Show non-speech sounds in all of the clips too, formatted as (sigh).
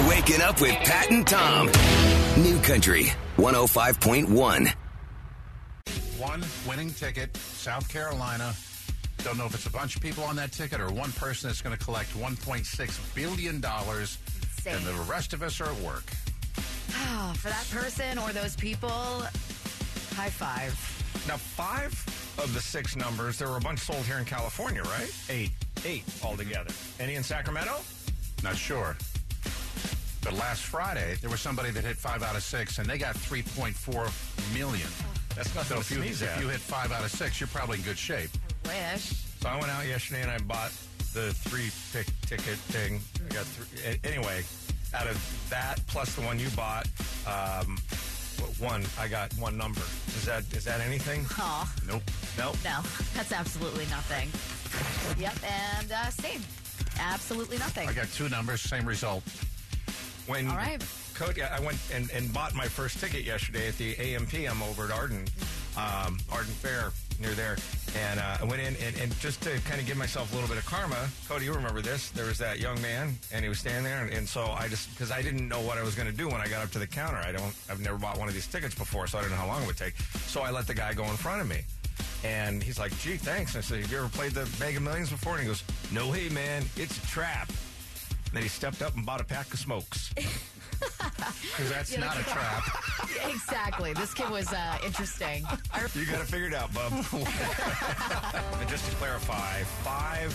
You're waking up with Pat and Tom. New Country 105.1. One winning ticket, South Carolina. Don't know if it's a bunch of people on that ticket or one person that's going to collect $1.6 billion, and the rest of us are at work. Oh, for that person or those people, high five. Now, five of the six numbers, there were a bunch sold here in California, right? Eight. Eight altogether. Any in Sacramento? Not sure. But last Friday, there was somebody that hit five out of six, and they got 3.4 million. That's nothing So to if you, sneeze if you hit five out of six, you're probably in good shape. I Wish. So I went out yesterday and I bought the three pick ticket thing. I got three. Anyway, out of that plus the one you bought, um, one I got one number. Is that is that anything? Oh, Nope. Nope. no, (laughs) that's absolutely nothing. Yep, and uh, same. Absolutely nothing. I got two numbers, same result. When All right. Cody, I went and, and bought my first ticket yesterday at the AMP. I'm over at Arden, um, Arden Fair near there, and uh, I went in and, and just to kind of give myself a little bit of karma. Cody, you remember this? There was that young man, and he was standing there, and, and so I just because I didn't know what I was going to do when I got up to the counter. I don't, I've never bought one of these tickets before, so I didn't know how long it would take. So I let the guy go in front of me. And he's like, gee, thanks. And I said, have you ever played the Mega Millions before? And he goes, no hey, man. It's a trap. And then he stepped up and bought a pack of smokes. (laughs) Because that's Yeah, not a trap. (laughs) exactly. This kid was uh, interesting. Our You got it figured out, bub. (laughs) and just to clarify, five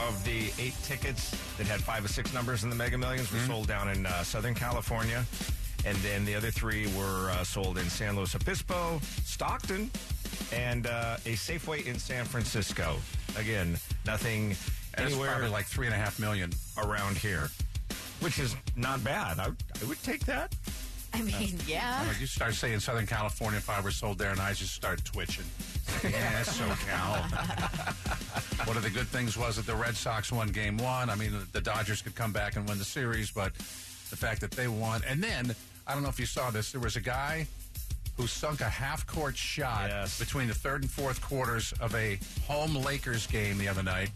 of the eight tickets that had five or six numbers in the Mega Millions were sold down in uh, Southern California. And then the other three were uh, sold in San Luis Obispo, Stockton, and uh, a Safeway in San Francisco. Again, nothing And it's anywhere probably like three and a half million. around here, which is not bad. I, I would take that. I mean, uh, yeah. Like you start saying Southern California, if I were sold there, and I just start twitching. (laughs) yeah, SoCal. (laughs) One of the good things was that the Red Sox won Game One. I mean, the Dodgers could come back and win the series, but the fact that they won, and then I don't know if you saw this, there was a guy who sunk a half-court shot Yes. between the third and fourth quarters of a home Lakers game the other night,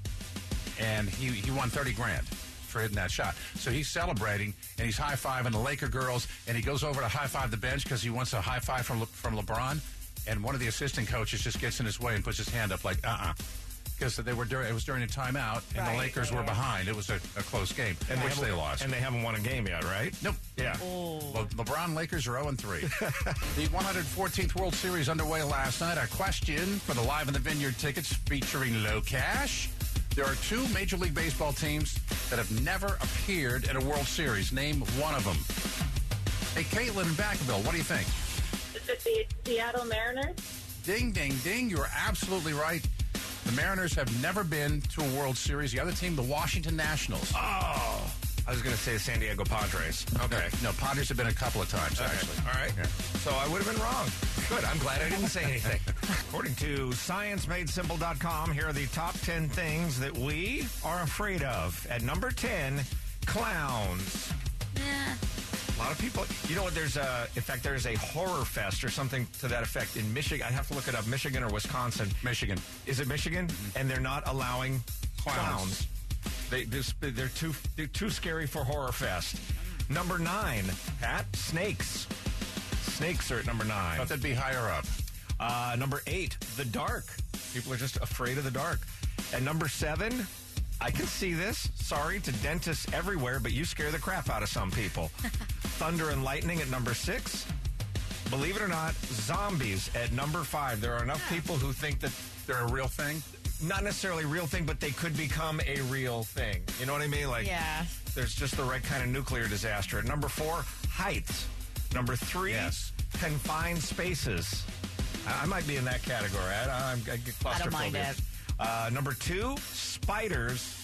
and he he won thirty grand for hitting that shot. So he's celebrating and he's high fiving the Laker girls, and he goes over to high five the bench because he wants a high five from Le- from LeBron, and one of the assistant coaches just gets in his way and puts his hand up like uh uh Because they were during, it was during a timeout, and Right, the Lakers right, were behind. It was a, a close game, and which haven't- they lost. And they haven't won a game yet, right? Nope. Yeah. Le- LeBron Lakers are 0 3. (laughs) the 114th World Series underway last night. Our question for the Live in the Vineyard tickets featuring LOCASH. There are two Major League Baseball teams that have never appeared in a World Series. Name one of them. Hey, Caitlin in Vacaville, what do you think? Is it the Seattle Mariners? Ding, ding, ding. You're absolutely right. The Mariners have never been to a World Series. The other team, the Washington Nationals. Oh, I was going to say San Diego Padres. Okay. No, Padres have been a couple of times, Okay. actually. All right. Yeah. So I would have been wrong. Good. I'm glad I didn't say anything. (laughs) According to ScienceMadeSimple.com, here are the top 10 things that we are afraid of. At number 10, clowns. A lot of people, you know what? There's a, in fact, there's a horror fest or something to that effect in Michigan. I have to look it up. Michigan or Wisconsin? Michigan. Is it Michigan? Mm-hmm. And they're not allowing clowns. Clowns. They this, they're too they're too scary for horror fest. Number nine, Pat snakes. Snakes are at number nine. Thought that'd be higher up. Uh, number eight, the dark. People are just afraid of the dark. And number seven, I can see this. Sorry to dentists everywhere, but you scare the crap out of some people. (laughs) Thunder and lightning at number six. Believe it or not, zombies at number five. There are enough people who think that They're a real thing. Not necessarily a real thing, but they could become a real thing. You know what I mean? Like, Yeah. there's just the right kind of nuclear disaster. At number four, heights. Number three, Yes. confined spaces. I I might be in that category. I, I'm, I get I don't mind it. Uh, number two, spiders.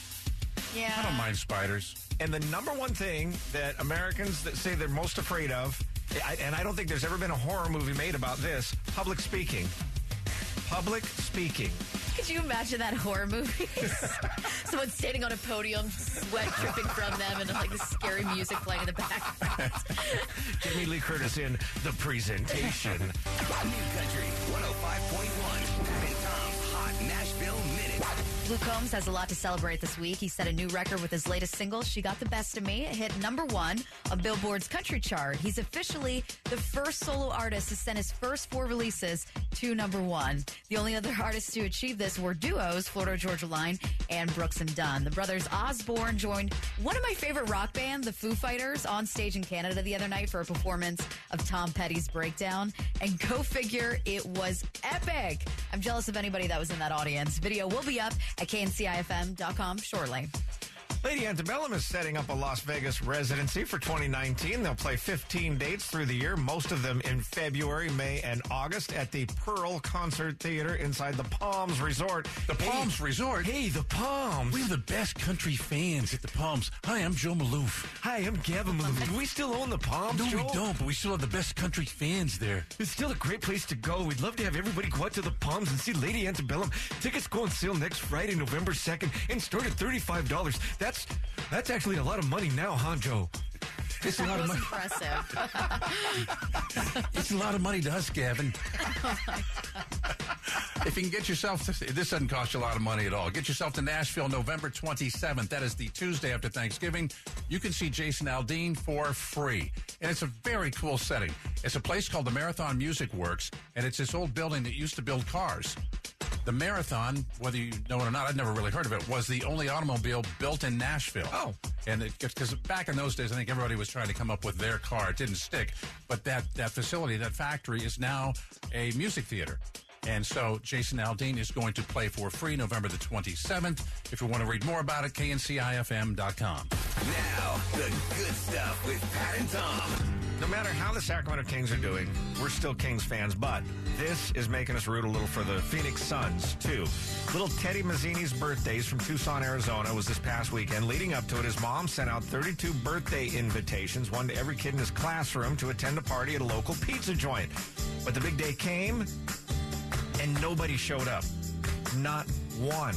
Yeah. I don't mind spiders. And the number one thing that Americans that say they're most afraid of, and I don't think there's ever been a horror movie made about this, public speaking. Public speaking. Could you imagine that horror movie? (laughs) Someone standing on a podium, sweat dripping from them, and like the scary music playing in the background. Jamie Lee Curtis in The Presentation. New Country 105.1. Luke Combs has a lot to celebrate this week. He set a new record with his latest single, She Got the Best of Me. It hit number one on Billboard's country chart. He's officially the first solo artist to send his first four releases to number one. The only other (laughs) artists to achieve this were duos, Florida Georgia Line and Brooks and Dunn. The brothers Osborne joined one of my favorite rock bands, the Foo Fighters, on stage in Canada the other night for a performance of Tom Petty's Breakdown. And go figure, it was epic. I'm jealous of anybody that was in that audience. Video will be up at kncifm.com shortly. Lady Antebellum is setting up a Las Vegas residency for 2019. They'll play 15 dates through the year, most of them in February, May, and August at the Pearl Concert Theater inside the Palms Resort. The Palms Resort. Hey, the Palms. We're the best country fans at the Palms. Hi, I'm Joe Maloof. Hi, I'm Gavin Maloof. Do we still own the Palms, No, Joel? we don't, but we still have the best country fans there. It's still a great place to go. We'd love to have everybody go out to the Palms and see Lady Antebellum. Tickets go on sale next Friday, November 2nd, and start at $35. That's that's actually a lot of money now, huh, Joe? It's a lot of money. impressive. (laughs) It's a lot of money to us, Gavin. (laughs) if you can get yourself, to, this doesn't cost you a lot of money at all. Get yourself to Nashville November 27th. That is the Tuesday after Thanksgiving. You can see Jason Aldean for free. And it's a very cool setting. It's a place called the Marathon Music Works, and it's this old building that used to build cars. The Marathon, whether you know it or not, I'd never really heard of it, was the only automobile built in Nashville. Oh. And it gets because back in those days, I think everybody was trying to come up with their car. It didn't stick. But that, that facility, that factory, is now a music theater. And so Jason Aldean is going to play for free November the 27th. If you want to read more about it, kncifm.com. Now, the good stuff with Pat and Tom. No matter how the Sacramento Kings are doing, we're still Kings fans, but this is making us root a little for the Phoenix Suns, too. Little Teddy Mazzini's birthdays from Tucson, Arizona was this past weekend. Leading up to it, his mom sent out 32 birthday invitations, one to every kid in his classroom to attend a party at a local pizza joint. But the big day came, and nobody showed up. Not one.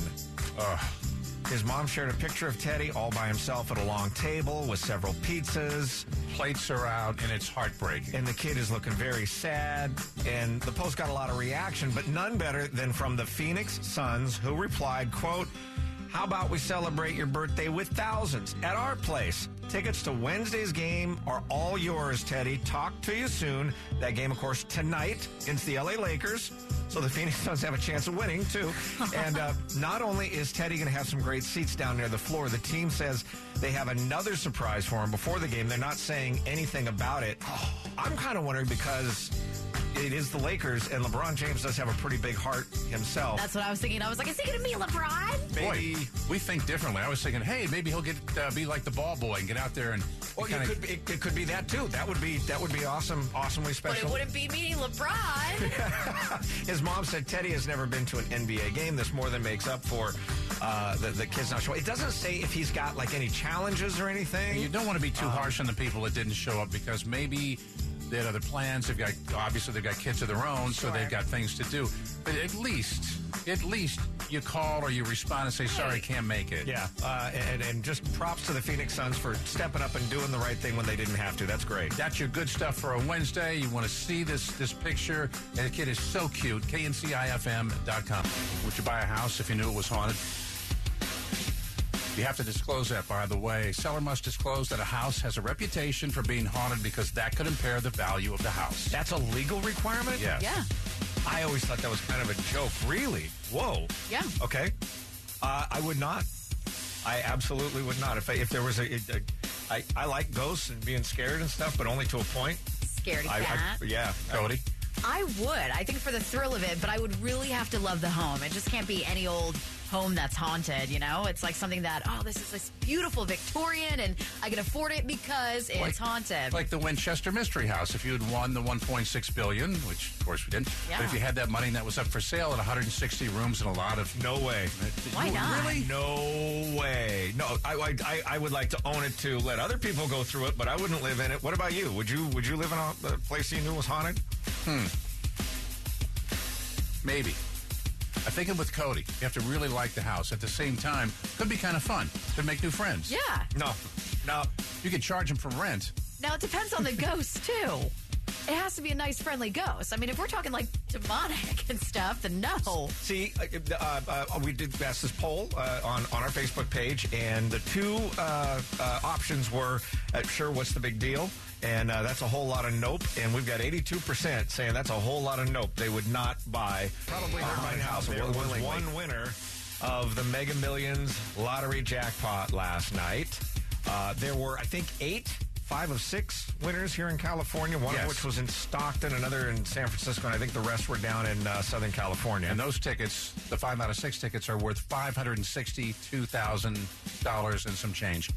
His mom shared a picture of Teddy all by himself at a long table with several pizzas. Plates are out, and it's heartbreaking. And the kid is looking very sad. And the post got a lot of reaction, but none better than from the Phoenix Suns, who replied, quote, how about we celebrate your birthday with thousands at our place? Tickets to Wednesday's game are all yours, Teddy. Talk to you soon. That game, of course, tonight against the LA Lakers. So the (laughs) Phoenix Suns have a chance of winning, too. and uh, not only is Teddy going to have some great seats down near the floor, the team says they have another surprise for him before the game. They're not saying anything about it. (sighs) I'm kind of wondering because it is the Lakers, and LeBron James does have a pretty big heart himself. That's what I was thinking. I was like, is he going to be LeBron? Maybe. Boy, we think differently. I was thinking, hey, maybe he'll get uh, be like the ball boy and get out there and Well, it kinda- could, be, it, it could be that too. That would be that would be awesome, awesomely special. But it wouldn't be meeting LeBron. (laughs) His mom said Teddy has never been to an NBA game. This more than makes up for uh, the, the kids not showing. It doesn't say if he's got like any challenges or anything. You don't want to be too harsh on the people that didn't show up because maybe they had other plans. They've got obviously they've got kids of their own, so they've got things to do. But at least, at least you call or you respond and say, "Sorry, can't make it." Yeah, uh, and, and just props to the Phoenix Suns for stepping up and doing the right thing when they didn't have to. That's great. That's your good stuff for a Wednesday. You want to see this this picture. And the kid is so cute. KNCIFM.com. Would you buy a house if you knew it was haunted? You have to disclose that, by the way. Seller must disclose that a house has a reputation for being haunted because that could impair the value of the house. That's a legal requirement. Yes. yeah. I always thought that was kind of a joke. Really? Whoa. Yeah. Okay. Uh, I would not. I absolutely would not. If I, if there was a, a, a I, I like ghosts and being scared and stuff, but only to a point. Scaredy I, cat. I, yeah. Cody? I would. I think for the thrill of it, but I would really have to love the home. It just can't be any old home that's haunted, you know? It's like something that, oh, this is this beautiful Victorian and I can afford it because it's Like- haunted. Like the Winchester Mystery House. If you had won the 1.6 billion, which of course we didn't, Yeah. but if you had that money and that was up for sale at 160 rooms and a lot of No way. Why not? Really? No way. No, I, I, I, I would like to own it to let other people go through it, but I wouldn't live in it. What about you? Would you Would you live in a, a place you knew was haunted? Hmm. Maybe. I think I'm with Cody. You have to really like the house. At the same time, could be kind of fun. Could make new friends. yeah. No, no. You could charge them for rent. Now it depends on the ghost too. It has to be a nice, friendly ghost. I mean, if we're talking like demonic (laughs) and stuff, then no. See, uh, uh, uh, we did ask this poll uh, on on our Facebook page, and the two uh, uh, options were, uh, "Sure, what's the big deal?" and uh, that's a whole lot of nope. And we've got eighty two percent saying that's a whole lot of nope. They would not buy. Probably heard by now. There was one winner of the Mega Millions lottery jackpot last night. Uh, there were, I think, eight five of six winners here in California, one Yes. of which was in Stockton, another in San Francisco, and I think the rest were down in uh, Southern California. And those tickets, the five out of six tickets, are worth five hundred and sixty-two thousand dollars and some change.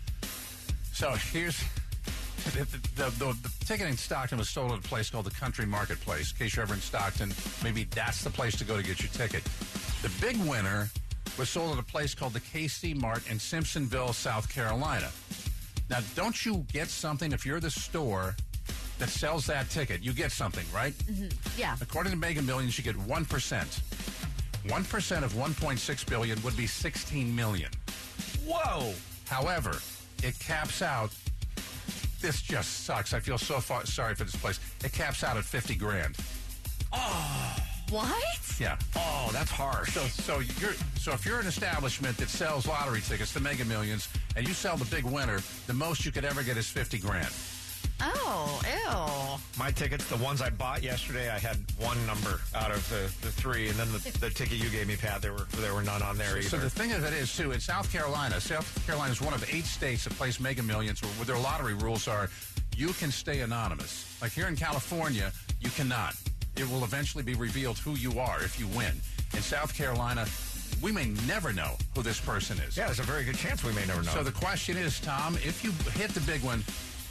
So here's the, the, the, the ticket in Stockton was sold at a place called the Country Marketplace. In case you're ever in Stockton, maybe that's the place to go to get your ticket. The big winner was sold at a place called the KC Mart in Simpsonville, South Carolina. Now, don't you get something if you're the store that sells that ticket? You get something, right? Mm-hmm. Yeah. According to Mega Millions, you get 1%. 1% of 1.6 billion would be 16 million. Whoa! However, it caps out. This just sucks. I feel so far, sorry for this place. It caps out at 50 grand. Oh, What? Yeah. Oh, that's harsh. So, so you're so if you're an establishment that sells lottery tickets to Mega Millions and you sell the big winner, the most you could ever get is 50 grand. Oh, ew. My tickets, the ones I bought yesterday, I had one number out of the, the three, and then the, the ticket you gave me, Pat, there were there were none on there either. So the thing of it is, too, in South Carolina, South Carolina is one of eight states that plays Mega Millions, where, where their lottery rules are you can stay anonymous. Like here in California, you cannot. It will eventually be revealed who you are if you win. In South Carolina, we may never know who this person is. yeah, there's a very good chance we may never know. So the question is, Tom, if you hit the big one,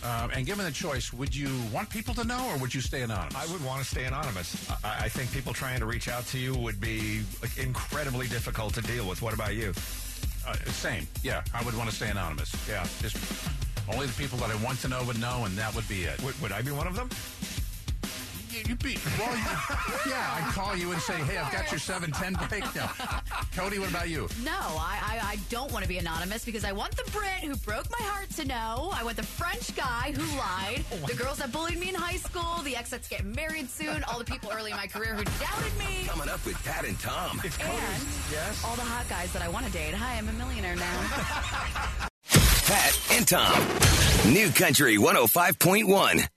uh, and given the choice, would you want people to know or would you stay anonymous? I would want to stay anonymous. I, I think people trying to reach out to you would be incredibly difficult to deal with. What about you? Uh, same. Yeah, I would want to stay anonymous. Yeah. Just only the people that I want to know would know, and that would be it. Would, would I be one of them? You'd be well. You, (laughs) yeah, I'd call you and say, "Hey, I've got your seven ten break now." (laughs) Cody, what about you? No, I, I, I don't want to be anonymous because I want the Brit who broke my heart to know. I want the French guy who lied. (laughs) Oh the girls that bullied me in high school. The ex that's getting married soon. All the people early in my career who doubted me. Coming up with Pat and Tom. And Yes. all the hot guys that I want to date. Hi, I'm a millionaire now. Pat and Tom. New Country 105.1.